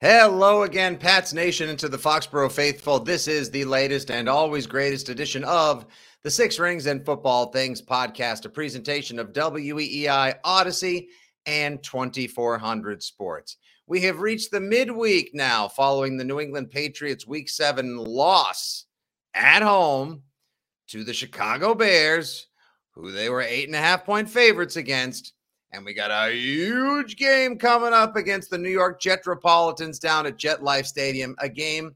Hello again, Pats Nation, into the Foxborough faithful. This is the latest and always greatest edition of the Six Rings and Football Things podcast, a presentation of WEEI Audacy and 2400 Sports. We have reached the midweek now following the New England Patriots Week 7 loss at home to the Chicago Bears, who they were eight and a half point favorites against. And we got a huge game coming up against the New York Jetropolitans down at Jet Life Stadium, a game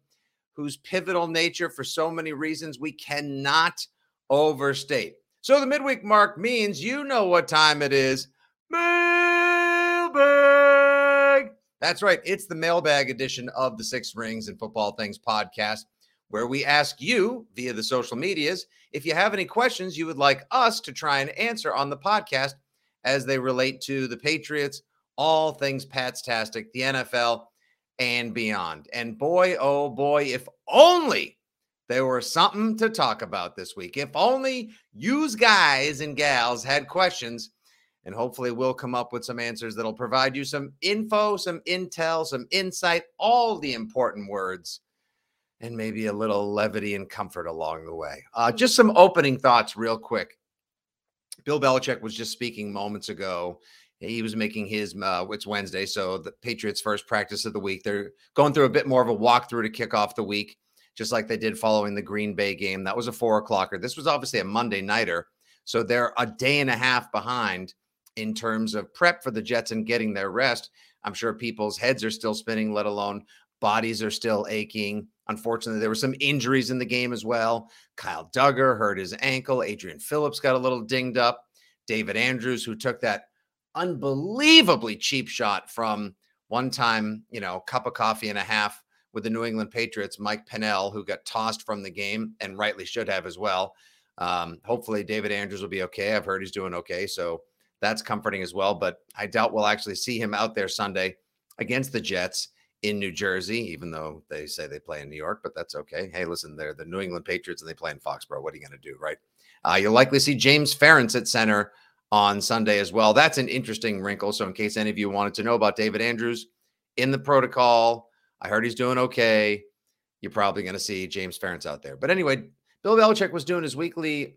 whose pivotal nature, for so many reasons, we cannot overstate. So the midweek mark means you know what time it is. Mailbag. That's right. It's the mailbag edition of the Six Rings and Football Things podcast, where we ask you via the social medias if you have any questions you would like us to try and answer on the podcast as they relate to the Patriots, all things Pats Tastic, the NFL, and beyond. And boy, oh boy, if only there were something to talk about this week. If only yous guys and gals had questions, and hopefully we'll come up with some answers that'll provide you some info, some intel, some insight, all the important words, and maybe a little levity and comfort along the way. Uh, just some opening thoughts, real quick. Bill Belichick was just speaking moments ago. He was making his, uh, it's Wednesday, so the Patriots' first practice of the week. They're going through a bit more of a walkthrough to kick off the week, just like they did following the Green Bay game. That was a four o'clocker. This was obviously a Monday nighter. So they're a day and a half behind in terms of prep for the Jets and getting their rest. I'm sure people's heads are still spinning, let alone bodies are still aching. Unfortunately, there were some injuries in the game as well. Kyle Dugger hurt his ankle. Adrian Phillips got a little dinged up. David Andrews, who took that unbelievably cheap shot from one time, you know, cup of coffee and a half with the New England Patriots, Mike Pennel, who got tossed from the game and rightly should have as well. Um, hopefully, David Andrews will be okay. I've heard he's doing okay. So that's comforting as well. But I doubt we'll actually see him out there Sunday against the Jets in New Jersey, even though they say they play in New York, but that's okay. Hey, listen, they're the New England Patriots and they play in Foxborough. What are you going to do, right? Uh, you'll likely see James Ferentz at center on Sunday as well. That's an interesting wrinkle. So, in case any of you wanted to know about David Andrews in the protocol, I heard he's doing okay. You're probably going to see James Ferentz out there. But anyway, Bill Belichick was doing his weekly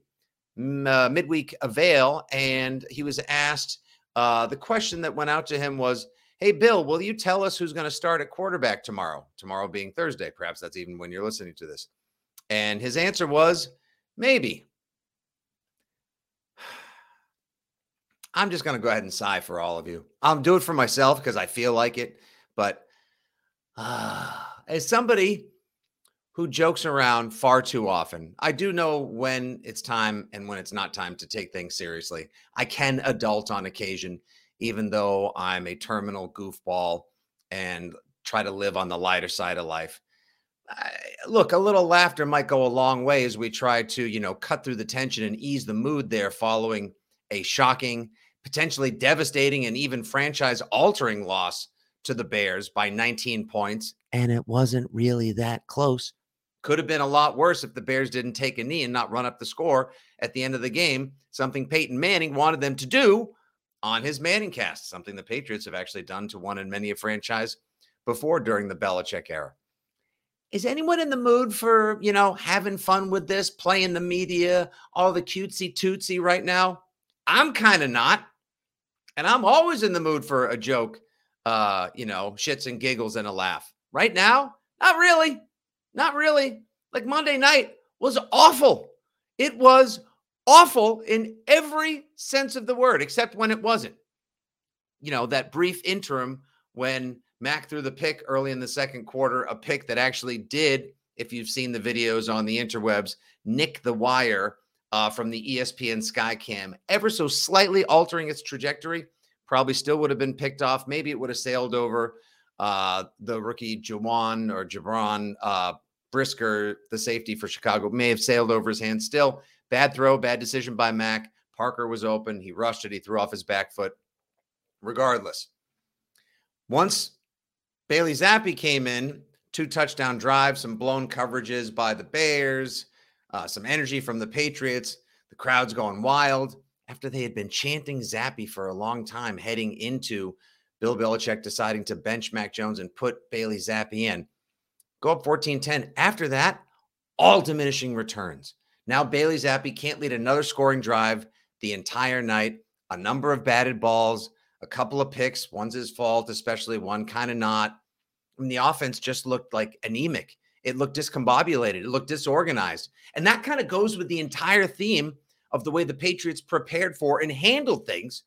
mm, uh, midweek avail, and he was asked uh, the question that went out to him was, Hey, Bill, will you tell us who's going to start at quarterback tomorrow? Tomorrow being Thursday. Perhaps that's even when you're listening to this. And his answer was maybe. I'm just going to go ahead and sigh for all of you. I'll do it for myself because I feel like it. But uh, as somebody who jokes around far too often, I do know when it's time and when it's not time to take things seriously. I can adult on occasion even though I'm a terminal goofball and try to live on the lighter side of life. I, look, a little laughter might go a long way as we try to, you know, cut through the tension and ease the mood there following a shocking, potentially devastating, and even franchise altering loss to the Bears by 19 points. And it wasn't really that close. Could have been a lot worse if the Bears didn't take a knee and not run up the score at the end of the game, something Peyton Manning wanted them to do on his Manning cast, something the Patriots have actually done to one in many a franchise before during the Belichick era. Is anyone in the mood for, you know, having fun with this, playing the media, all the cutesy tootsy right now? I'm kind of not. And I'm always in the mood for a joke, uh, you know, shits and giggles and a laugh. Right now, not really. Not really. Like Monday night was awful. It was awful in every sense of the word, except when it wasn't. You know, that brief interim when Mac threw the pick early in the second quarter, a pick that actually did, if you've seen the videos on the interwebs, nick the wire uh, from the ESPN Skycam, ever so slightly altering its trajectory. Probably still would have been picked off. Maybe it would have sailed over uh, the rookie Jawan or Jabron uh, Brisker, the safety for Chicago, may have sailed over his hand. Still, bad throw, bad decision by Mac. Parker was open. He rushed it. He threw off his back foot. Regardless, once Bailey Zappe came in, two touchdown drives, some blown coverages by the Bears, uh, some energy from the Patriots. The crowd's going wild after they had been chanting Zappe for a long time, heading into Bill Belichick deciding to bench Mac Jones and put Bailey Zappe in. Go up 14 10. After that, all diminishing returns. Now Bailey Zappe can't lead another scoring drive the entire night. A number of batted balls, a couple of picks. One's his fault, especially one kind of not. And the offense just looked like anemic. It looked discombobulated. It looked disorganized. And that kind of goes with the entire theme of the way the Patriots prepared for and handled things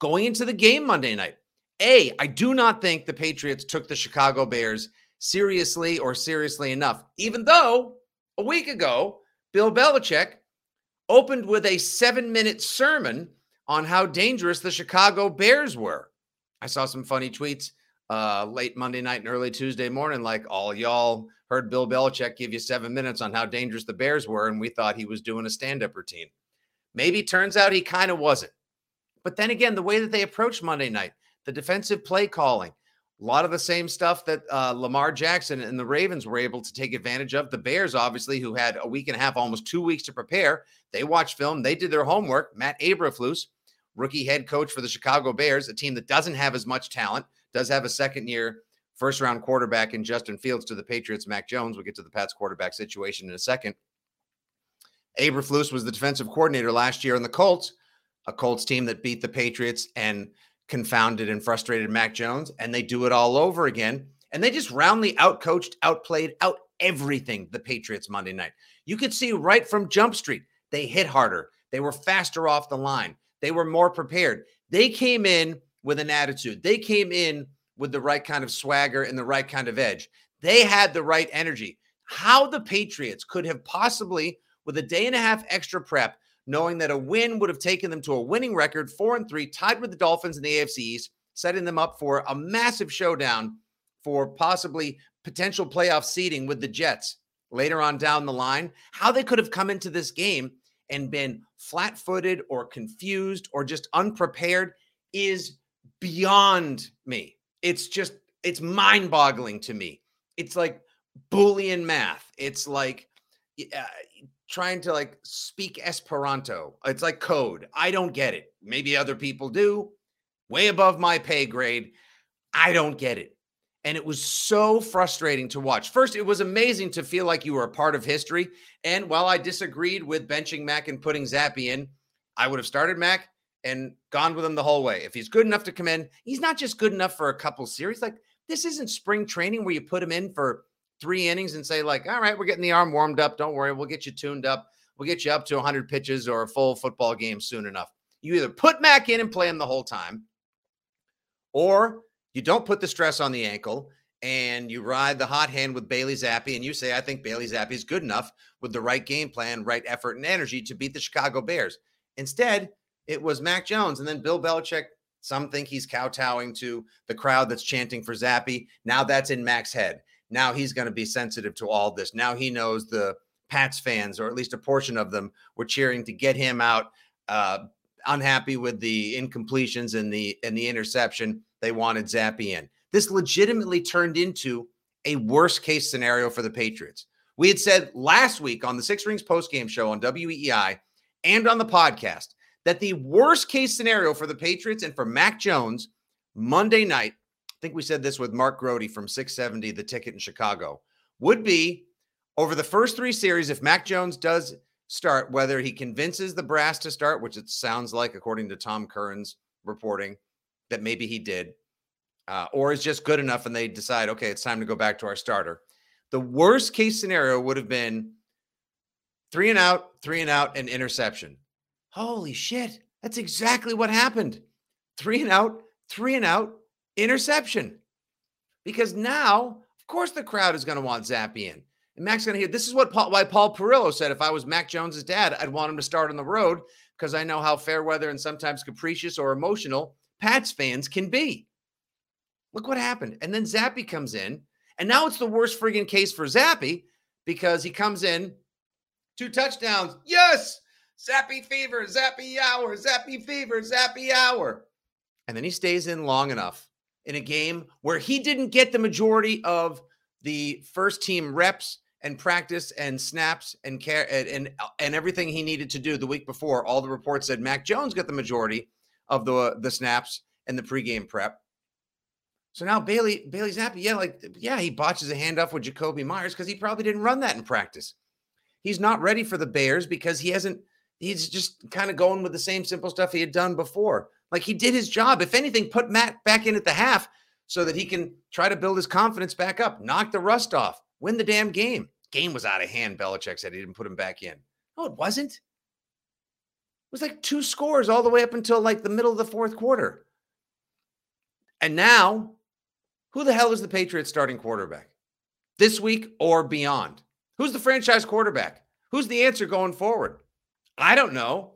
going into the game Monday night. A, I do not think the Patriots took the Chicago Bears seriously or seriously enough, even though a week ago, Bill Belichick opened with a seven minute sermon on how dangerous the Chicago Bears were. I saw some funny tweets uh, late Monday night and early Tuesday morning, like all y'all heard Bill Belichick give you seven minutes on how dangerous the Bears were, and we thought he was doing a stand up routine. Maybe turns out he kind of wasn't. But then again, the way that they approached Monday night, the defensive play calling, a lot of the same stuff that uh, Lamar Jackson and the Ravens were able to take advantage of. The Bears, obviously, who had a week and a half, almost two weeks to prepare, they watched film, they did their homework. Matt Eberflus, rookie head coach for the Chicago Bears, a team that doesn't have as much talent, does have a second year first round quarterback in Justin Fields to the Patriots, Mac Jones. We'll get to the Pats quarterback situation in a second. Eberflus was the defensive coordinator last year in the Colts, a Colts team that beat the Patriots and confounded and frustrated Mac Jones, and they do it all over again. And they just roundly outcoached, outplayed, out everything the Patriots Monday night. You could see right from Jump Street, they hit harder. They were faster off the line. They were more prepared. They came in with an attitude. They came in with the right kind of swagger and the right kind of edge. They had the right energy. How the Patriots could have possibly, with a day and a half extra prep, knowing that a win would have taken them to a winning record, four and three, tied with the Dolphins in the AFC East, setting them up for a massive showdown for possibly potential playoff seeding with the Jets later on down the line. How they could have come into this game and been flat footed or confused or just unprepared is beyond me. It's just, it's mind boggling to me. It's like Boolean math. It's like uh, trying to like speak Esperanto. It's like code. I don't get it. Maybe other people do. Way above my pay grade. I don't get it. And it was so frustrating to watch. First, it was amazing to feel like you were a part of history. And while I disagreed with benching Mac and putting Zappe in, I would have started Mac and gone with him the whole way. If he's good enough to come in, he's not just good enough for a couple series. Like this isn't spring training where you put him in for three innings and say, like, all right, we're getting the arm warmed up. Don't worry, we'll get you tuned up. We'll get you up to 100 pitches or a full football game soon enough. You either put Mac in and play him the whole time, or you don't put the stress on the ankle and you ride the hot hand with Bailey Zappe and you say, I think Bailey Zappe is good enough with the right game plan, right effort, and energy to beat the Chicago Bears. Instead, it was Mac Jones. And then Bill Belichick, some think he's kowtowing to the crowd that's chanting for Zappe. Now that's in Mac's head. Now he's going to be sensitive to all this. Now he knows the Pats fans, or at least a portion of them, were cheering to get him out. Uh, unhappy with the incompletions and the and the interception. They wanted Zappe in. This legitimately turned into a worst case scenario for the Patriots. We had said last week on the Six Rings post game show on WEEI and on the podcast that the worst case scenario for the Patriots and for Mac Jones Monday night, think we said this with Mark Grody from 670, the ticket in Chicago, would be over the first three series, if Mac Jones does start, whether he convinces the brass to start, which it sounds like, according to Tom Curran's reporting, that maybe he did, uh, or is just good enough and they decide, okay, it's time to go back to our starter. The worst case scenario would have been three and out, three and out, and interception. Holy shit. That's exactly what happened. Three and out, three and out, interception. Because now, of course, the crowd is going to want Zappe in. And Mac's going to hear this is what Paul, why Paul Perillo said if I was Mac Jones's dad, I'd want him to start on the road because I know how fair weather and sometimes capricious or emotional Pats fans can be. Look what happened. And then Zappy comes in. And now it's the worst friggin' case for Zappy because he comes in, two touchdowns. Yes. Zappy fever, Zappy hour, Zappy fever, Zappy hour. And then he stays in long enough in a game where he didn't get the majority of the first team reps and practice and snaps and care and, and, and everything he needed to do the week before. All the reports said Mac Jones got the majority of the the snaps and the pregame prep. So now Bailey Bailey Zappe, yeah, like yeah, he botches a handoff with Jakobi Meyers because he probably didn't run that in practice. He's not ready for the Bears because he hasn't. He's just kind of going with the same simple stuff he had done before. Like he did his job. If anything, put Matt back in at the half so that he can try to build his confidence back up, knock the rust off, win the damn game. Game was out of hand. Belichick said he didn't put him back in. No, it wasn't. It was like two scores all the way up until like the middle of the fourth quarter. And now who the hell is the Patriots starting quarterback this week or beyond? Who's the franchise quarterback? Who's the answer going forward? I don't know.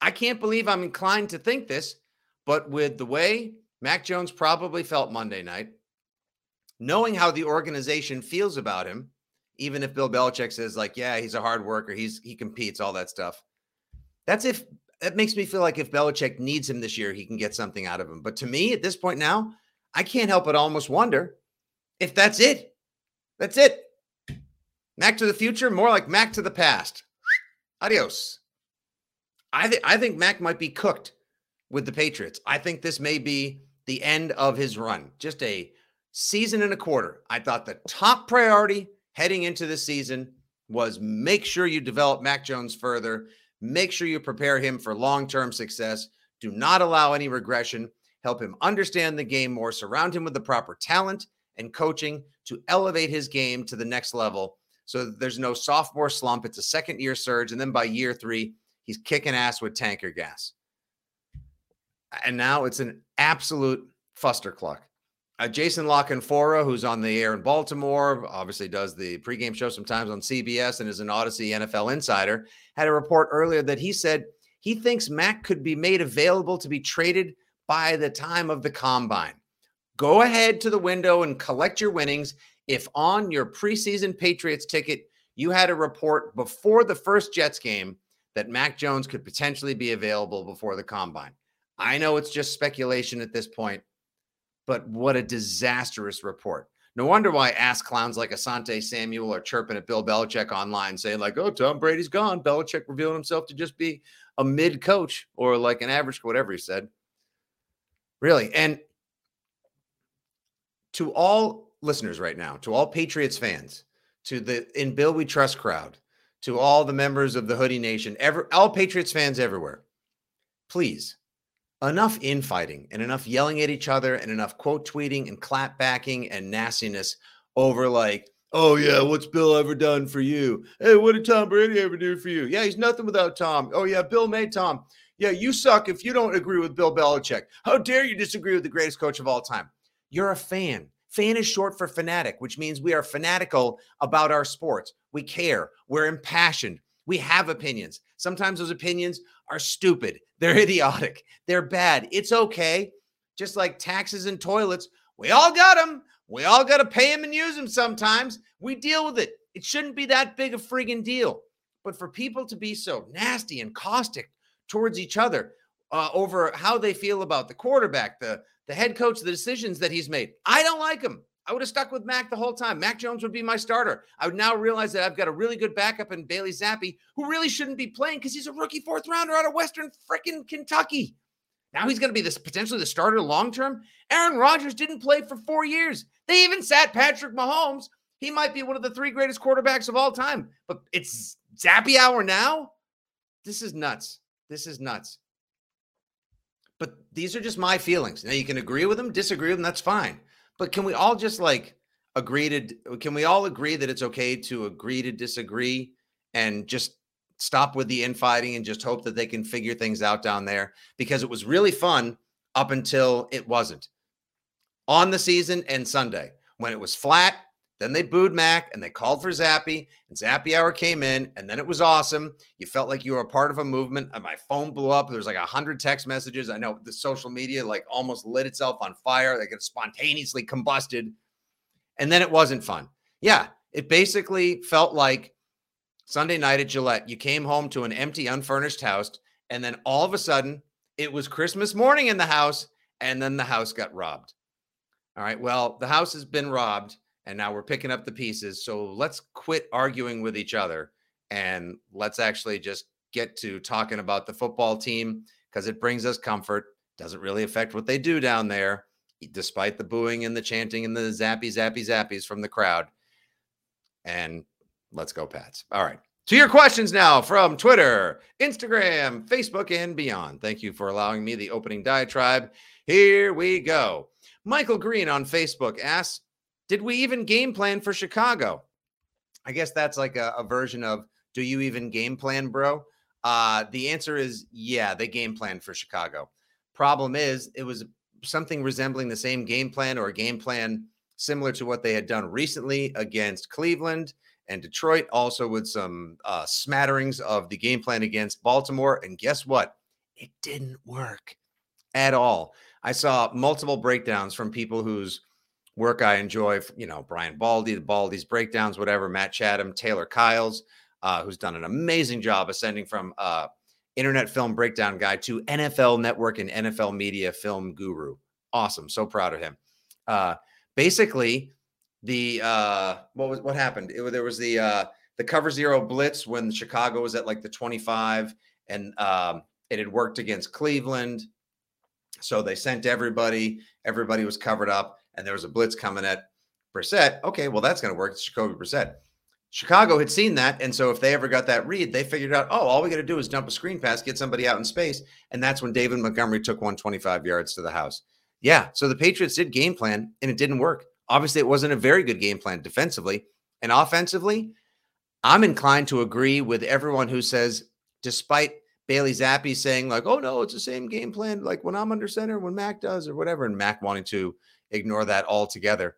I can't believe I'm inclined to think this, but with the way Mac Jones probably felt Monday night, knowing how the organization feels about him, even if Bill Belichick says, like, yeah, he's a hard worker, he's he competes, all that stuff. That's if that makes me feel like if Belichick needs him this year, he can get something out of him. But to me, at this point now, I can't help but almost wonder if that's it. That's it. Mac to the future, more like Mac to the past. Adios. I, th- I think Mac might be cooked with the Patriots. I think this may be the end of his run. Just a season and a quarter. I thought the top priority heading into the season was make sure you develop Mac Jones further, make sure you prepare him for long term success. Do not allow any regression help him understand the game more, surround him with the proper talent and coaching to elevate his game to the next level so there's no sophomore slump. It's a second year surge. And then by year three, he's kicking ass with tanker gas. And now it's an absolute fustercluck. Uh, Jason La Canfora, who's on the air in Baltimore, obviously does the pregame show sometimes on CBS and is an Audacy NFL insider, had a report earlier that he said he thinks Mac could be made available to be traded by the time of the combine. Go ahead to the window and collect your winnings. If on your preseason Patriots ticket, you had a report before the first Jets game that Mac Jones could potentially be available before the combine. I know it's just speculation at this point, but what a disastrous report. No wonder why ass clowns like Asante Samuel are chirping at Bill Belichick online, saying, like, oh, Tom Brady's gone. Belichick revealing himself to just be a mid coach or like an average, whatever he said. Really. And to all listeners right now, to all Patriots fans, to the in Bill We Trust crowd, to all the members of the Hoodie Nation, ever all Patriots fans everywhere, please, enough infighting and enough yelling at each other and enough quote tweeting and clap backing and nastiness over like, oh yeah, what's Bill ever done for you? Hey, what did Tom Brady ever do for you? Yeah, he's nothing without Tom. Oh yeah, Bill made Tom. Yeah, you suck if you don't agree with Bill Belichick. How dare you disagree with the greatest coach of all time? You're a fan. Fan is short for fanatic, which means we are fanatical about our sports. We care. We're impassioned. We have opinions. Sometimes those opinions are stupid. They're idiotic. They're bad. It's okay. Just like taxes and toilets, we all got them. We all got to pay them and use them sometimes. We deal with it. It shouldn't be that big a friggin' deal. But for people to be so nasty and caustic towards each other uh, over how they feel about the quarterback, the the head coach, the decisions that he's made. I don't like him. I would have stuck with Mac the whole time. Mac Jones would be my starter. I would now realize that I've got a really good backup in Bailey Zappe, who really shouldn't be playing because he's a rookie fourth rounder out of Western freaking Kentucky. Now he's going to be this potentially the starter long term. Aaron Rodgers didn't play for four years. They even sat Patrick Mahomes. He might be one of the three greatest quarterbacks of all time, but it's Zappe hour now. This is nuts. This is nuts. But these are just my feelings. Now you can agree with them, disagree with them. That's fine. But can we all just like agree to? Can we all agree that it's okay to agree to disagree and just stop with the infighting and just hope that they can figure things out down there? Because it was really fun up until it wasn't on the season and Sunday when it was flat then they booed Mac and they called for Zappy, and Zappy Hour came in, and then it was awesome. You felt like you were a part of a movement. My phone blew up. There's like a hundred text messages. I know the social media like almost lit itself on fire. Like it spontaneously combusted. And then it wasn't fun. Yeah, it basically felt like Sunday night at Gillette. You came home to an empty, unfurnished house, and then all of a sudden it was Christmas morning in the house, and then the house got robbed. All right. Well, the house has been robbed and now we're picking up the pieces. So let's quit arguing with each other and let's actually just get to talking about the football team because it brings us comfort. Doesn't really affect what they do down there, despite the booing and the chanting and the zappy, zappy, zappies from the crowd. And let's go, Pats. All right. To your questions now from Twitter, Instagram, Facebook, and beyond. Thank you for allowing me the opening diatribe. Here we go. Michael Green on Facebook asks, did we even game plan for Chicago? I guess that's like a, a version of do you even game plan, bro? Uh, the answer is yeah, they game planned for Chicago. Problem is, it was something resembling the same game plan or a game plan similar to what they had done recently against Cleveland and Detroit, also with some uh, smatterings of the game plan against Baltimore. And guess what? It didn't work at all. I saw multiple breakdowns from people whose work I enjoy, you know, Brian Baldy, the Baldy's breakdowns, whatever, Matt Chatham, Taylor Kyles, uh, who's done an amazing job ascending from uh, internet film breakdown guy to NFL network and NFL media film guru. Awesome. So proud of him. Uh, basically, the uh, what was what happened? It, there was the uh, the cover zero blitz when Chicago was at like the 25 and um, it had worked against Cleveland. So they sent everybody, everybody was covered up and there was a blitz coming at Brissett. Okay, well, that's going to work. It's Jacoby Brissett. Chicago had seen that. And so if they ever got that read, they figured out, oh, all we got to do is dump a screen pass, get somebody out in space. And that's when David Montgomery took 125 yards to the house. Yeah. So the Patriots did game plan and it didn't work. Obviously, it wasn't a very good game plan defensively. And offensively, I'm inclined to agree with everyone who says, despite Bailey Zappe saying, like, oh, no, it's the same game plan, like when I'm under center, when Mac does, or whatever, and Mac wanting to ignore that altogether.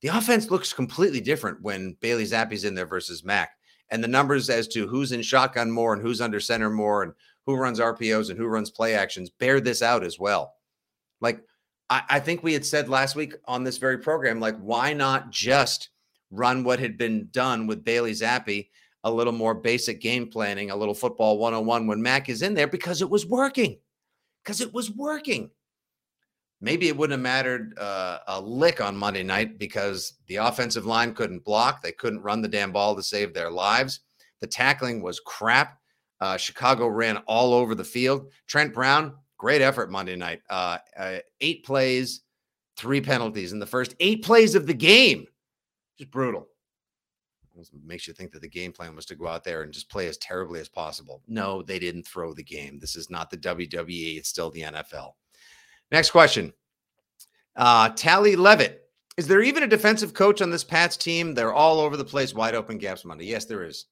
The offense looks completely different when Bailey Zappe's in there versus Mac. And the numbers as to who's in shotgun more and who's under center more and who runs RPOs and who runs play actions bear this out as well. Like, I, I think we had said last week on this very program, like, why not just run what had been done with Bailey Zappe, a little more basic game planning, a little football 101 when Mac is in there because it was working. Because it was working maybe it wouldn't have mattered uh, a lick on Monday night because the offensive line couldn't block. They couldn't run the damn ball to save their lives. The tackling was crap. Uh, Chicago ran all over the field. Trent Brown, great effort Monday night. Uh, uh, eight plays, three penalties in the first eight plays of the game. Just brutal. makes you think that the game plan was to go out there and just play as terribly as possible. No, they didn't throw the game. This is not the WWE. It's still the NFL. Next question. Uh, Tally Levitt. Is there even a defensive coach on this Pats team? They're all over the place, wide open gaps Monday. Yes, there is.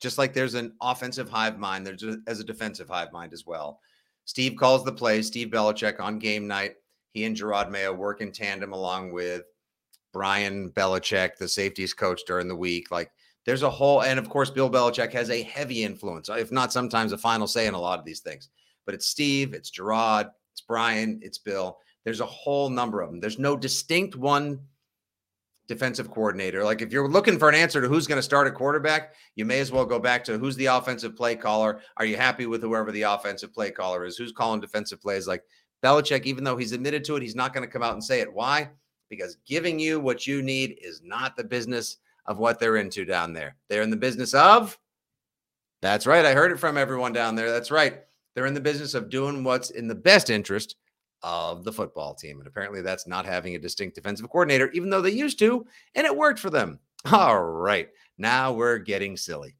Just like there's an offensive hive mind, there's a, as a defensive hive mind as well. Steve calls the plays. Steve Belichick on game night. He and Jerod Mayo work in tandem along with Brian Belichick, the safeties coach during the week. Like there's a whole, and of course, Bill Belichick has a heavy influence, if not sometimes a final say in a lot of these things. But it's Steve, it's Jerod, it's Brian, it's Bill. There's a whole number of them. There's no distinct one defensive coordinator. Like if you're looking for an answer to who's going to start a quarterback, you may as well go back to who's the offensive play caller. Are you happy with whoever the offensive play caller is? Who's calling defensive plays? Like Belichick, even though he's admitted to it, he's not going to come out and say it. Why? because giving you what you need is not the business of what they're into down there. They're in the business of, that's right. I heard it from everyone down there. That's right. They're in the business of doing what's in the best interest of the football team. And apparently that's not having a distinct defensive coordinator, even though they used to, and it worked for them. All right. Now we're getting silly.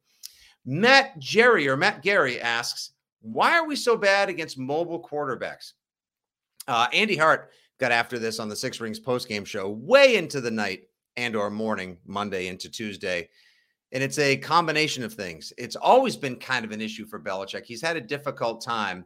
Matt Jerry or Matt Gary asks, why are we so bad against mobile quarterbacks? Uh, Andy Hart got after this on the Six Rings postgame show way into the night and or morning, Monday into Tuesday. And it's a combination of things. It's always been kind of an issue for Belichick. He's had a difficult time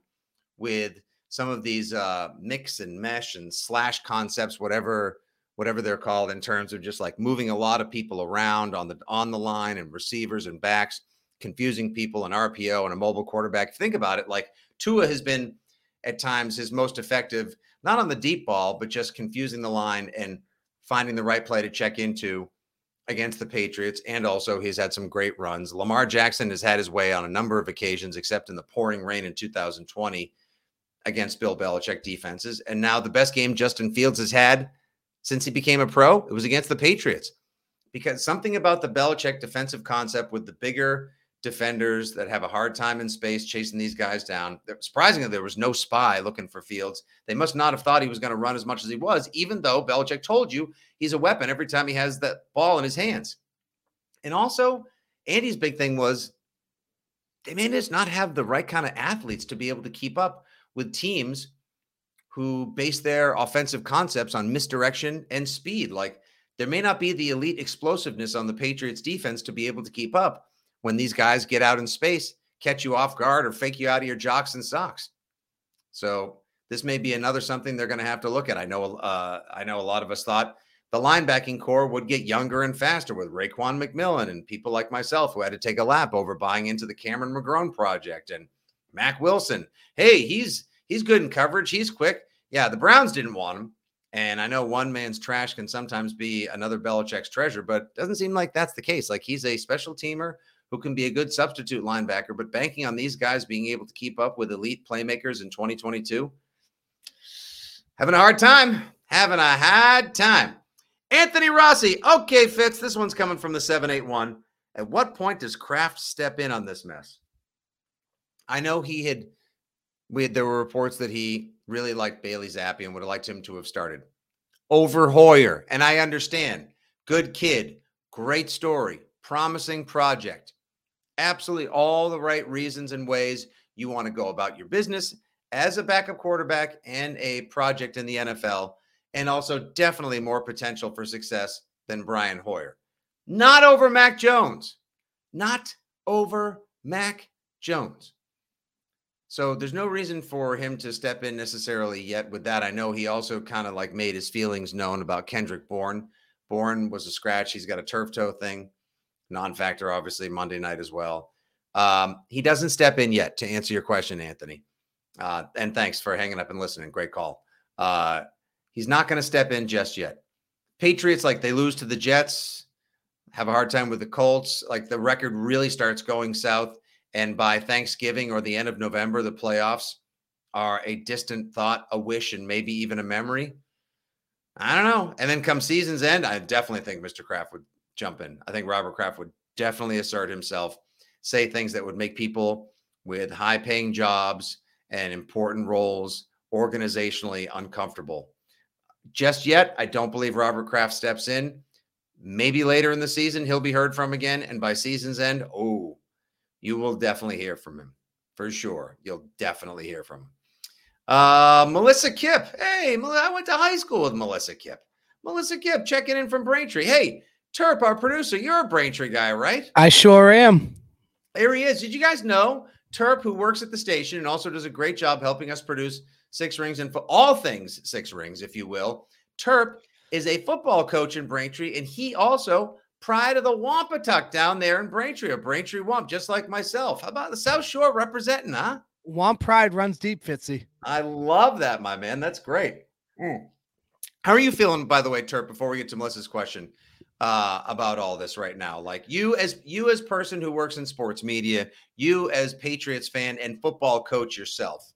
with some of these uh, mix and mesh and slash concepts, whatever whatever they're called, in terms of just like moving a lot of people around on the on the line and receivers and backs, confusing people and RPO and a mobile quarterback. Think about it, like Tua has been at times his most effective, not on the deep ball, but just confusing the line and finding the right play to check into against the Patriots. And also, he's had some great runs. Lamar Jackson has had his way on a number of occasions, except in the pouring rain in 2020 against Bill Belichick defenses. And now the best game Justin Fields has had since he became a pro, it was against the Patriots. Because something about the Belichick defensive concept with the bigger defenders that have a hard time in space chasing these guys down. Surprisingly, there was no spy looking for Fields. They must not have thought he was going to run as much as he was, even though Belichick told you he's a weapon every time he has that ball in his hands. And also, Andy's big thing was they may just not have the right kind of athletes to be able to keep up with teams who base their offensive concepts on misdirection and speed. Like there may not be the elite explosiveness on the Patriots defense to be able to keep up when these guys get out in space, catch you off guard, or fake you out of your jocks and socks. So this may be another something they're going to have to look at. I know, uh, I know, a lot of us thought the linebacking core would get younger and faster with Raekwon McMillan and people like myself who had to take a lap over buying into the Cameron McGrone project and Mack Wilson. Hey, he's he's good in coverage. He's quick. Yeah, the Browns didn't want him. And I know one man's trash can sometimes be another Belichick's treasure, but doesn't seem like that's the case. Like he's a special teamer who can be a good substitute linebacker, but banking on these guys being able to keep up with elite playmakers in 2022, having a hard time, having a hard time. Anthony Rossi. Okay, Fitz, this one's coming from the 781. At what point does Kraft step in on this mess? I know he had, we had, there were reports that he really liked Bailey Zappe and would have liked him to have started over Hoyer. And I understand. Good kid, great story, promising project absolutely all the right reasons and ways you want to go about your business as a backup quarterback and a project in the NFL, and also definitely more potential for success than Brian Hoyer. Not over Mac Jones. Not over Mac Jones. So there's no reason for him to step in necessarily yet with that. I know he also kind of like made his feelings known about Kendrick Bourne. Bourne was a scratch. He's got a turf toe thing non-factor, obviously Monday night as well. Um, he doesn't step in yet to answer your question, Anthony. Uh, and thanks for hanging up and listening. Great call. Uh, he's not going to step in just yet. Patriots, like they lose to the Jets, have a hard time with the Colts. Like the record really starts going south. And by Thanksgiving or the end of November, the playoffs are a distant thought, a wish, and maybe even a memory. I don't know. And then come season's end, I definitely think Mr. Kraft would jump in. I think Robert Kraft would definitely assert himself, say things that would make people with high paying jobs and important roles organizationally uncomfortable. Just yet, I don't believe Robert Kraft steps in. Maybe later in the season, he'll be heard from again. And by season's end, oh, you will definitely hear from him for sure. You'll definitely hear from him. Uh, Melissa Kipp. Hey, I went to high school with Melissa Kipp. Melissa Kipp checking in from Braintree. Hey, Terp, our producer, you're a Braintree guy, right? I sure am. There he is. Did you guys know Terp, who works at the station and also does a great job helping us produce Six Rings and for all things Six Rings, if you will? Terp is a football coach in Braintree, and he also pride of the Wampatuck down there in Braintree, a Braintree Wamp, just like myself. How about the South Shore representing, huh? Wamp pride runs deep, Fitzy. I love that, my man. That's great. Mm. How are you feeling, by the way, Terp? Before we get to Melissa's question, uh, about all this right now. Like you as you as person who works in sports media, you as Patriots fan and football coach yourself.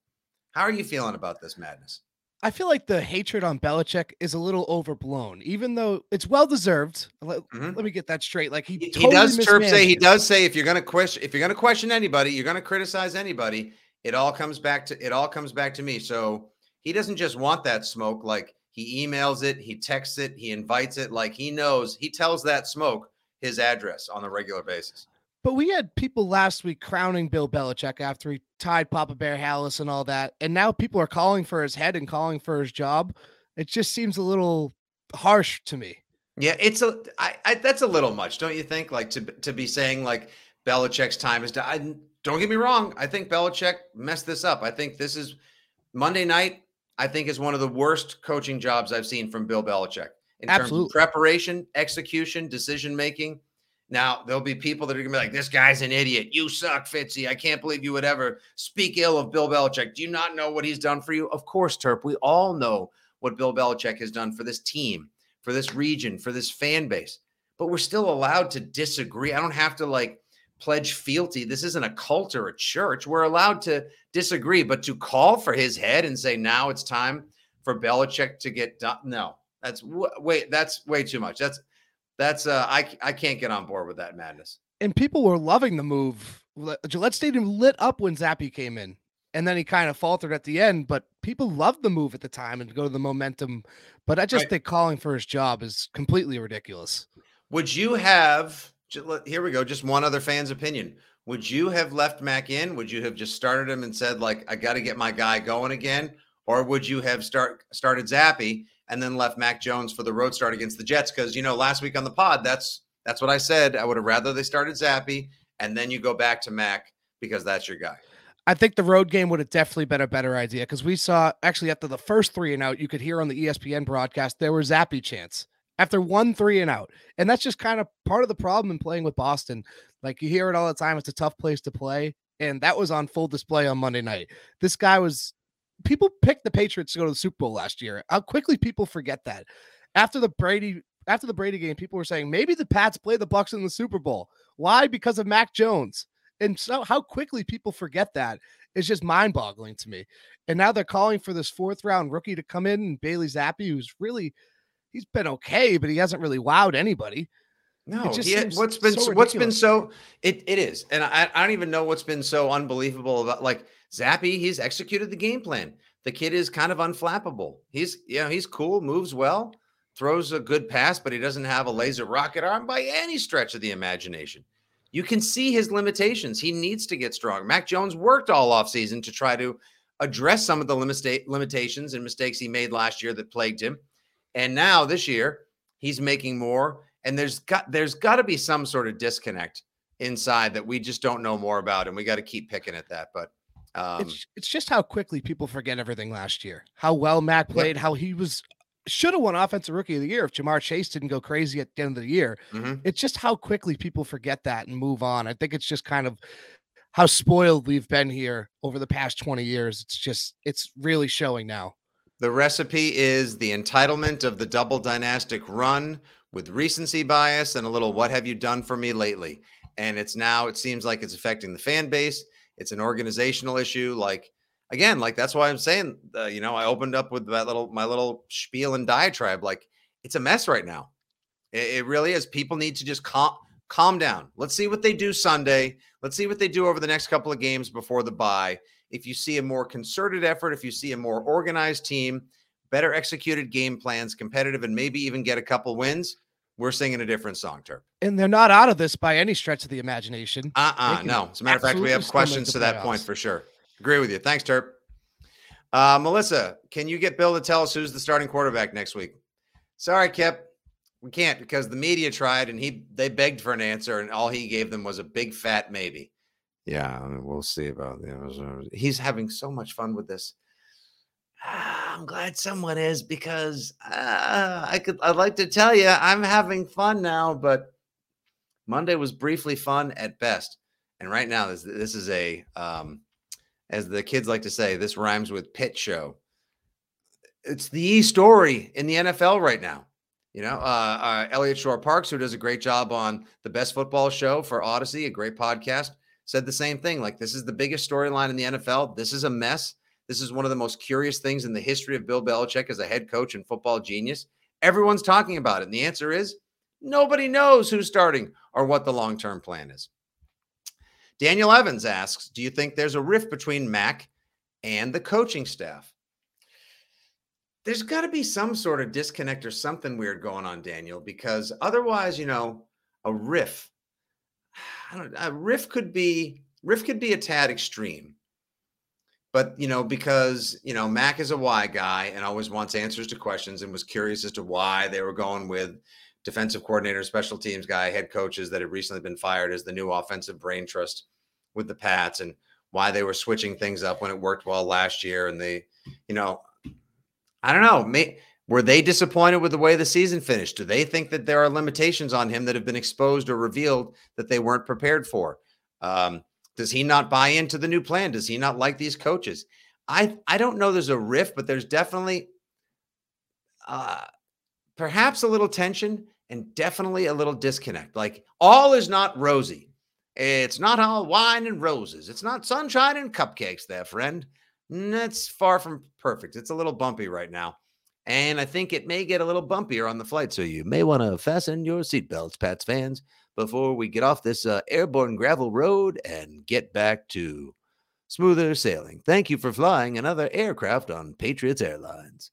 How are you feeling about this madness? I feel like the hatred on Belichick is a little overblown, even though it's well deserved. Let, mm-hmm. let me get that straight. Like he, he, totally he does. Terp say he does say if you're going to question, if you're going to question anybody, you're going to criticize anybody. It all comes back to it. All comes back to me. So he doesn't just want that smoke. Like he emails it, he texts it, he invites it. Like he knows. He tells that smoke his address on a regular basis. But we had people last week crowning Bill Belichick after he tied Papa Bear Halas and all that. And now people are calling for his head and calling for his job. It just seems a little harsh to me. Yeah, it's a I, I that's a little much, don't you think? Like to to be saying like Belichick's time is done. Don't get me wrong. I think Belichick messed this up. I think this is Monday night. I think is one of the worst coaching jobs I've seen from Bill Belichick in Absolutely. terms of preparation, execution, decision making. Now, there'll be people that are going to be like, this guy's an idiot. You suck, Fitzy. I can't believe you would ever speak ill of Bill Belichick. Do you not know what he's done for you? Of course, Terp. We all know what Bill Belichick has done for this team, for this region, for this fan base. But we're still allowed to disagree. I don't have to like pledge fealty. This isn't a cult or a church. We're allowed to disagree, but to call for his head and say, now it's time for Belichick to get done. No, that's wait, that's way too much. That's that's uh, I I can't get on board with that madness. And people were loving the move. Gillette Stadium lit up when Zappe came in, and then he kind of faltered at the end. But people loved the move at the time and go to the momentum. But I just right. think calling for his job is completely ridiculous. Would you have? Here we go. Just one other fan's opinion. Would you have left Mac in? Would you have just started him and said like, "I got to get my guy going again," or would you have start started Zappy and then left Mac Jones for the road start against the Jets because you know last week on the pod that's that's what I said. I would have rather they started Zappy and then you go back to Mac because that's your guy. I think the road game would have definitely been a better idea because we saw actually after the first three and out, you could hear on the ESPN broadcast there were Zappy chants after one three and out, and that's just kind of part of the problem in playing with Boston. Like you hear it all the time, it's a tough place to play, and that was on full display on Monday night. This guy was people picked the Patriots to go to the Super Bowl last year. How quickly people forget that. After the Brady after the Brady game, people were saying maybe the Pats play the Bucs in the Super Bowl. Why? Because of Mac Jones. And so how quickly people forget that is just mind-boggling to me. And now they're calling for this fourth round rookie to come in and Bailey Zappe, who's really he's been okay, but he hasn't really wowed anybody. No, he, what's been so what's been so it it is, and I, I don't even know what's been so unbelievable about like Zappy. he's executed the game plan. The kid is kind of unflappable. He's, you know, he's cool, moves well, throws a good pass, but he doesn't have a mm-hmm. laser rocket arm by any stretch of the imagination. You can see his limitations. He needs to get stronger. Mac Jones worked all offseason to try to address some of the limitations and mistakes he made last year that plagued him. And now this year, he's making more. And there's got there's got to be some sort of disconnect inside that we just don't know more about, and we got to keep picking at that. But um, it's, it's just how quickly people forget everything last year. How well Mac played, yep. how he was should have won offensive rookie of the year if Ja'Marr Chase didn't go crazy at the end of the year. Mm-hmm. It's just how quickly people forget that and move on. I think it's just kind of how spoiled we've been here over the past 20 years. It's just it's really showing now. The recipe is the entitlement of the double dynastic run with recency bias and a little what have you done for me lately? And it's now it seems like it's affecting the fan base it's an organizational issue. Like again, like that's why I'm saying, uh, you know, I opened up with that little my little spiel and diatribe. Like it's a mess right now. It, it really is. People need to just calm calm down. Let's see what they do Sunday. Let's see what they do over the next couple of games before the bye. If you see a more concerted effort, if you see a more organized team, better executed game plans, competitive, and maybe even get a couple wins, we're singing a different song, Terp. And they're not out of this by any stretch of the imagination. Uh uh no. As a matter of fact, we have questions to that point for sure. Agree with you. Thanks, Terp. Uh, Melissa, can you get Bill to tell us who's the starting quarterback next week? Sorry, Kipp. We can't because the media tried and he they begged for an answer and all he gave them was a big fat maybe. Yeah, we'll see about know, he's having so much fun with this. Ah, I'm glad someone is because uh, I could. I'd like to tell you I'm having fun now, but Monday was briefly fun at best, and right now this this is a um, as the kids like to say, this rhymes with pit show. It's the story in the NFL right now. You know, uh, uh, Eliot Shorr-Parks, who does a great job on the best football show for Audacy, a great podcast, said the same thing. Like, this is the biggest storyline in the NFL. This is a mess this is one of the most curious things in the history of Bill Belichick as a head coach and football genius? Everyone's talking about it. And the answer is nobody knows who's starting or what the long term plan is. Daniel Evans asks Do you think there's a rift between Mac and the coaching staff? There's got to be some sort of disconnect or something weird going on, Daniel, because otherwise, you know, a riff. I don't a riff could be riff could be a tad extreme. But you know, because you know, Mac is a why guy and always wants answers to questions and was curious as to why they were going with defensive coordinator, special teams guy, head coaches that had recently been fired as the new offensive brain trust with the Pats and why they were switching things up when it worked well last year. And they, you know, I don't know. May, were they disappointed with the way the season finished? Do they think that there are limitations on him that have been exposed or revealed that they weren't prepared for? Um, does he not buy into the new plan? Does he not like these coaches? I I don't know. There's a rift, but there's definitely uh, perhaps a little tension and definitely a little disconnect. Like all is not rosy. It's not all wine and roses. It's not sunshine and cupcakes, there, friend. That's far from perfect. It's a little bumpy right now. And I think it may get a little bumpier on the flight. So you may want to fasten your seatbelts, Pats fans, before we get off this uh, airborne gravel road and get back to smoother sailing. Thank you for flying another aircraft on Patriots Airlines.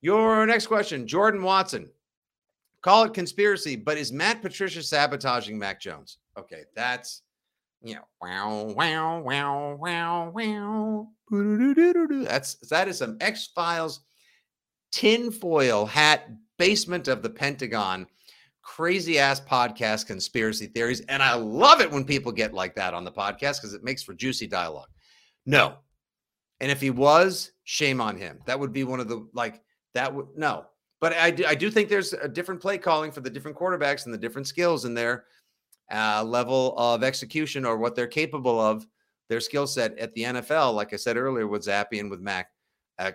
Your next question Jordan Watson. Call it conspiracy, but is Matt Patricia sabotaging Mac Jones? Okay, that's you know, wow, wow, wow, wow, wow. That's that is some X Files tinfoil hat basement of the Pentagon crazy ass podcast conspiracy theories. And I love it when people get like that on the podcast because it makes for juicy dialogue. No. And if he was, shame on him. That would be one of the like that would no. But I do, I do think there's a different play calling for the different quarterbacks and the different skills in their uh, level of execution or what they're capable of, their skill set at the NFL. Like I said earlier with Zappe and with Mac, uh,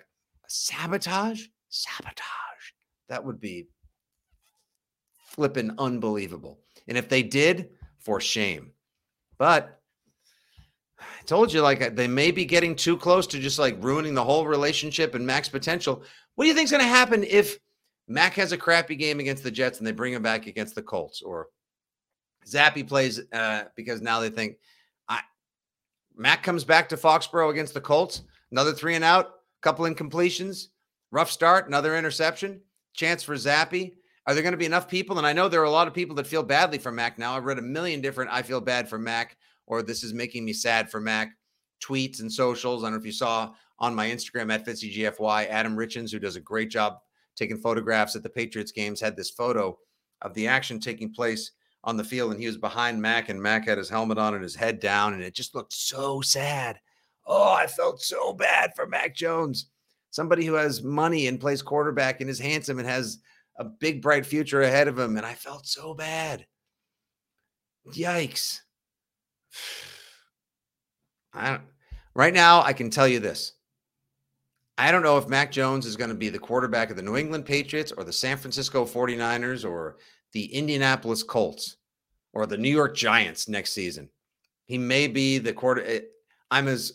sabotage, sabotage. That would be flipping unbelievable. And if they did, for shame. But I told you, like they may be getting too close to just like ruining the whole relationship and max potential. What do you think's going to happen if Mac has a crappy game against the Jets and they bring him back against the Colts, or Zappe plays uh, because now they think I Mac comes back to Foxborough against the Colts, another three and out, a couple incompletions, rough start, another interception, chance for Zappe. Are there going to be enough people? And I know there are a lot of people that feel badly for Mac now. I've read a million different I feel bad for Mac or this is making me sad for Mac tweets and socials. I don't know if you saw on my Instagram at FitzyGFY, Adam Richens, who does a great job taking photographs at the Patriots games, had this photo of the action taking place on the field. And he was behind Mac, and Mac had his helmet on and his head down. And it just looked so sad. Oh, I felt so bad for Mac Jones, somebody who has money and plays quarterback and is handsome and has a big bright future ahead of him and I felt so bad. Yikes. I don't, right now I can tell you this. I don't know if Mac Jones is going to be the quarterback of the New England Patriots or the San Francisco 49ers or the Indianapolis Colts or the New York Giants next season. He may be the quarter eh, I'm as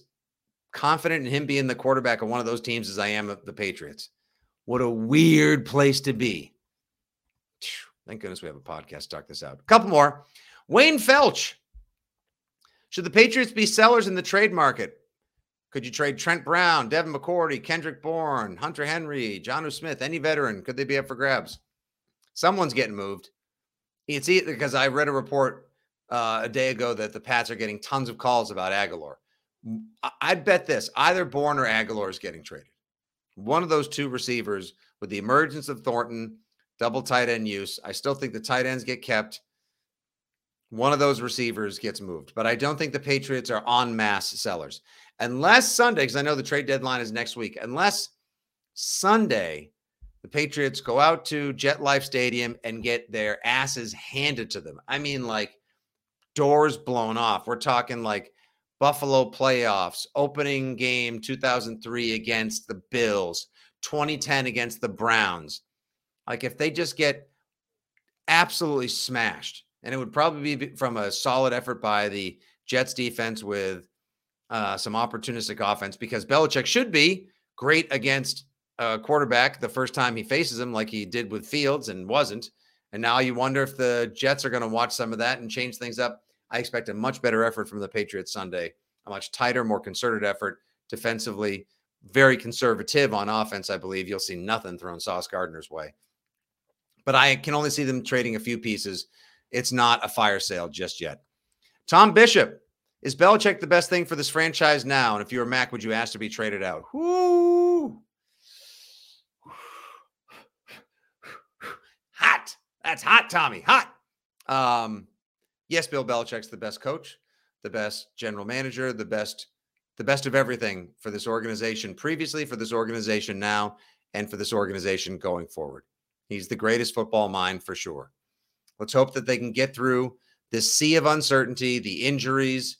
confident in him being the quarterback of one of those teams as I am of the Patriots. What a weird place to be. Thank goodness we have a podcast to talk this out. A couple more. Wayne Felch. Should the Patriots be sellers in the trade market? Could you trade Trent Brown, Devin McCourty, Kendrick Bourne, Hunter Henry, Jonnu Smith, any veteran? Could they be up for grabs? Someone's getting moved. It's because I read a report uh, a day ago that the Pats are getting tons of calls about Agholor. I'd bet this either Bourne or Agholor is getting traded. One of those two receivers, with the emergence of Thornton double tight end use. I still think the tight ends get kept. One of those receivers gets moved, but I don't think the Patriots are on mass sellers unless Sunday, because I know the trade deadline is next week. Unless Sunday, the Patriots go out to Jet Life Stadium and get their asses handed to them. I mean, like doors blown off. We're talking like Buffalo playoffs, opening game 2003 against the Bills, 2010 against the Browns. Like if they just get absolutely smashed, and it would probably be from a solid effort by the Jets defense with uh, some opportunistic offense because Belichick should be great against a quarterback the first time he faces him, like he did with Fields and wasn't. And now you wonder if the Jets are going to watch some of that and change things up. I expect a much better effort from the Patriots Sunday, a much tighter, more concerted effort defensively, very conservative on offense. I believe you'll see nothing thrown Sauce Gardner's way. But I can only see them trading a few pieces. It's not a fire sale just yet. Tom Bishop, is Belichick the best thing for this franchise now? And if you were Mac, would you ask to be traded out? Woo! Hot. That's hot, Tommy. Hot. Um, yes, Bill Belichick's the best coach, the best general manager, the best, the best of everything for this organization previously, for this organization now, and for this organization going forward. He's the greatest football mind for sure. Let's hope that they can get through this sea of uncertainty, the injuries,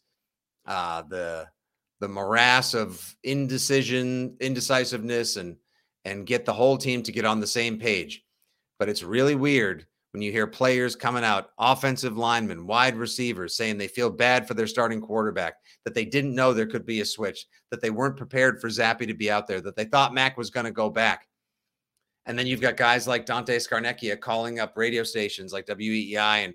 uh, the the morass of indecision, indecisiveness, and and get the whole team to get on the same page. But it's really weird when you hear players coming out, offensive linemen, wide receivers, saying they feel bad for their starting quarterback, that they didn't know there could be a switch, that they weren't prepared for Zappe to be out there, that they thought Mac was going to go back. And then you've got guys like Dante Scarnecchia calling up radio stations like WEEI and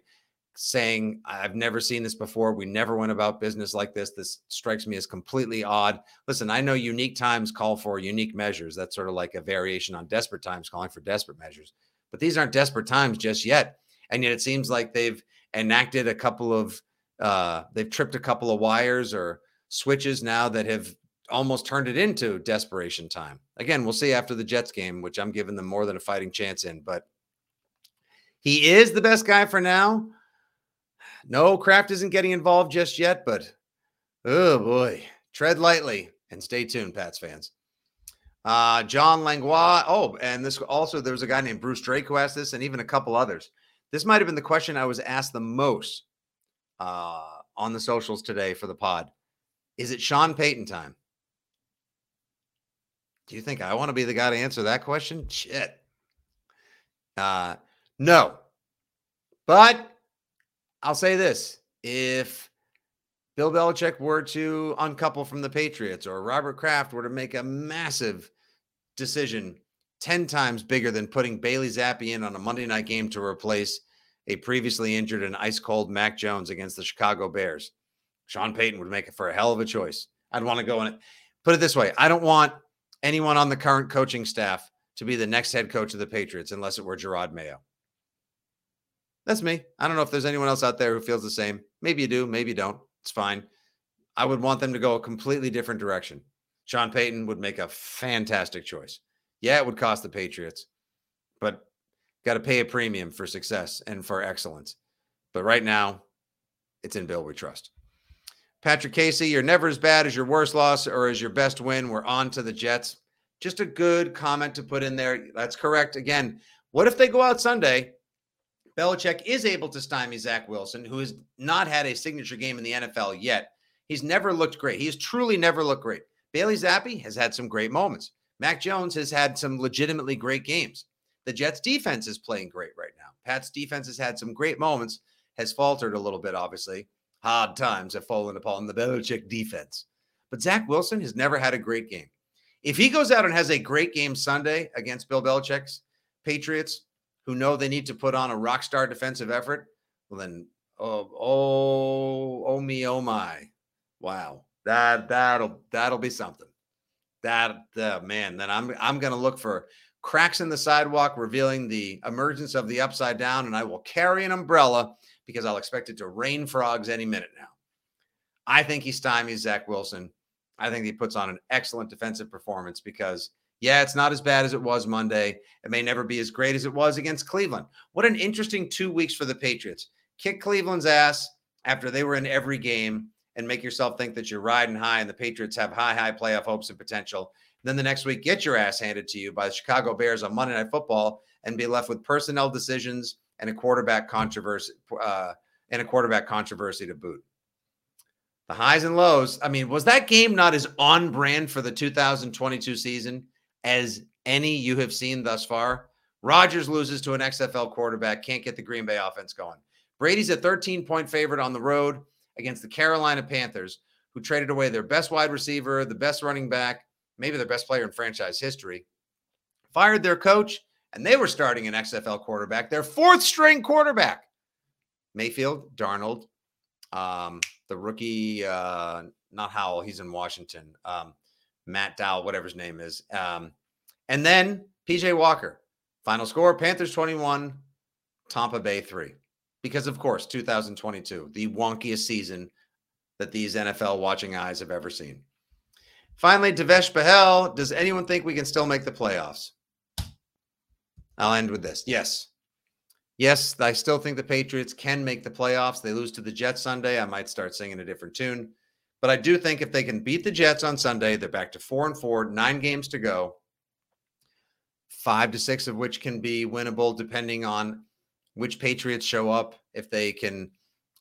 saying, I've never seen this before. We never went about business like this. This strikes me as completely odd. Listen, I know unique times call for unique measures. That's sort of like a variation on desperate times calling for desperate measures. But these aren't desperate times just yet. And yet it seems like they've enacted a couple of, uh, they've tripped a couple of wires or switches now that have almost turned it into desperation time. Again, we'll see after the Jets game, which I'm giving them more than a fighting chance in. But he is the best guy for now. No, Kraft isn't getting involved just yet, but oh boy, tread lightly and stay tuned, Pats fans. Uh, John Langlois. Oh, and this also there was a guy named Bruce Drake who asked this, and even a couple others. This might have been the question I was asked the most uh, on the socials today for the pod. Is it Sean Payton time? Do you think I want to be the guy to answer that question? Shit. Uh, no. But I'll say this if Bill Belichick were to uncouple from the Patriots or Robert Kraft were to make a massive decision 10 times bigger than putting Bailey Zappe in on a Monday night game to replace a previously injured and ice cold Mac Jones against the Chicago Bears. Sean Payton would make it for a hell of a choice. I'd want to go in it. Put it this way I don't want anyone on the current coaching staff to be the next head coach of the Patriots unless it were Jerod Mayo. That's me. I don't know if there's anyone else out there who feels the same. Maybe you do, maybe you don't. It's fine. I would want them to go a completely different direction. Sean Payton would make a fantastic choice. Yeah, it would cost the Patriots, but got to pay a premium for success and for excellence. But right now, it's in Bill we trust. Patrick Casey, you're never as bad as your worst loss or as your best win. We're on to the Jets. Just a good comment to put in there. That's correct. Again, what if they go out Sunday Belichick is able to stymie Zach Wilson, who has not had a signature game in the NFL yet. He's never looked great. He has truly never looked great. Bailey Zappe has had some great moments. Mac Jones has had some legitimately great games. The Jets defense is playing great right now. Pat's defense has had some great moments, has faltered a little bit, obviously. Hard times have fallen upon the Belichick defense. But Zach Wilson has never had a great game. If he goes out and has a great game Sunday against Bill Belichick's Patriots, who know they need to put on a rock star defensive effort, well then, oh, oh, oh me, oh my, wow, that that'll that'll be something. That uh, man, then I'm I'm gonna look for cracks in the sidewalk revealing the emergence of the upside down, and I will carry an umbrella because I'll expect it to rain frogs any minute now. I think he stymies Zach Wilson. I think he puts on an excellent defensive performance because yeah, it's not as bad as it was Monday. It may never be as great as it was against Cleveland. What an interesting two weeks for the Patriots. Kick Cleveland's ass after they were in every game and make yourself think that you're riding high and the Patriots have high, high playoff hopes and potential. Then the next week, get your ass handed to you by the Chicago Bears on Monday Night Football and be left with personnel decisions and a quarterback controversy uh, and a quarterback controversy to boot. The highs and lows. I mean, was that game not as on brand for the 2022 season as any you have seen thus far. Rodgers loses to an XFL quarterback, can't get the Green Bay offense going. Brady's a 13 point favorite on the road against the Carolina Panthers, who traded away their best wide receiver, the best running back, maybe their best player in franchise history, fired their coach, and they were starting an XFL quarterback, their fourth string quarterback. Mayfield, Darnold, um, the rookie, uh, not Howell, he's in Washington, um, Matt Dowell, whatever his name is. Um, and then PJ Walker. Final score Panthers 21, Tampa Bay 3. Because, of course, 2022, the wonkiest season that these NFL watching eyes have ever seen. Finally, Devesh Bahel. Does anyone think we can still make the playoffs? I'll end with this. Yes. Yes, I still think the Patriots can make the playoffs. They lose to the Jets Sunday. I might start singing a different tune. But I do think if they can beat the Jets on Sunday, they're back to four and four, nine games to go, five to six of which can be winnable depending on which Patriots show up. If they can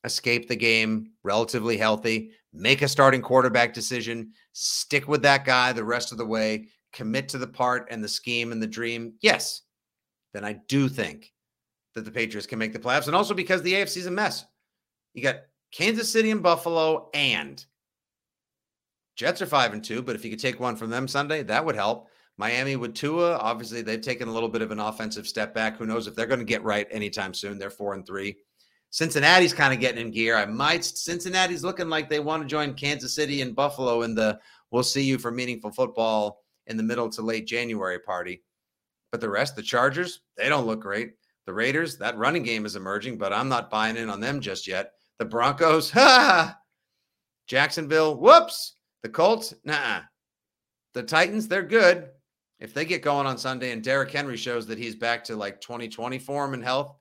escape the game relatively healthy, make a starting quarterback decision, stick with that guy the rest of the way, commit to the part and the scheme and the dream. Yes, then I do think that the Patriots can make the playoffs. And also because the AFC is a mess. You got Kansas City and Buffalo, and Jets are five and two. But if you could take one from them Sunday, that would help. Miami with Tua, obviously they've taken a little bit of an offensive step back. Who knows if they're going to get right anytime soon? They're four and three. Cincinnati's kind of getting in gear. I might Cincinnati's looking like they want to join Kansas City and Buffalo in the we'll see you for meaningful football in the middle to late January party. But the rest, the Chargers, they don't look great. The Raiders, that running game is emerging, but I'm not buying in on them just yet. The Broncos, ha! Jacksonville, whoops. The Colts, nah. The Titans, they're good. If they get going on Sunday and Derrick Henry shows that he's back to like 2020 form and health,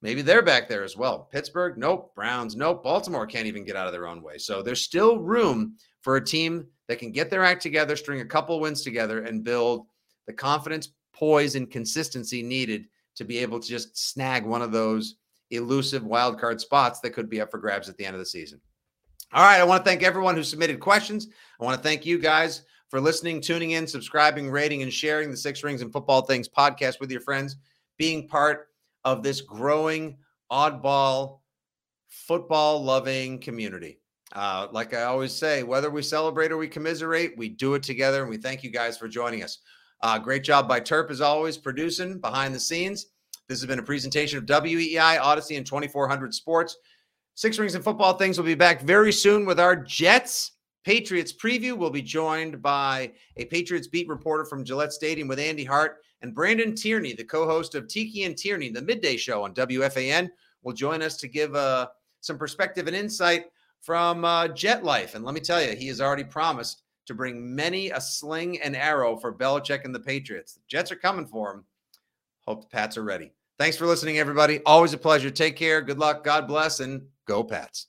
maybe they're back there as well. Pittsburgh, nope. Browns, nope. Baltimore can't even get out of their own way. So there's still room for a team that can get their act together, string a couple wins together, and build the confidence, poise, and consistency needed to be able to just snag one of those elusive wild card spots that could be up for grabs at the end of the season. All right. I want to thank everyone who submitted questions. I want to thank you guys for listening, tuning in, subscribing, rating, and sharing the Six Rings and Football Things podcast with your friends, being part of this growing oddball football loving community. Uh, like I always say, whether we celebrate or we commiserate, we do it together. And we thank you guys for joining us. Uh, great job by Terp, as always, producing behind the scenes. This has been a presentation of WEEI, Audacy, and 2400 Sports. Six Rings and Football Things will be back very soon with our Jets Patriots preview. We'll be joined by a Patriots beat reporter from Gillette Stadium with Andy Hart and Brandon Tierney, the co-host of Tiki and Tierney, the midday show on WFAN, will join us to give uh, some perspective and insight from uh, Jet Life. And let me tell you, he has already promised to bring many a sling and arrow for Belichick and the Patriots. The Jets are coming for him. Hope the Pats are ready. Thanks for listening, everybody. Always a pleasure. Take care. Good luck. God bless, and go Pats.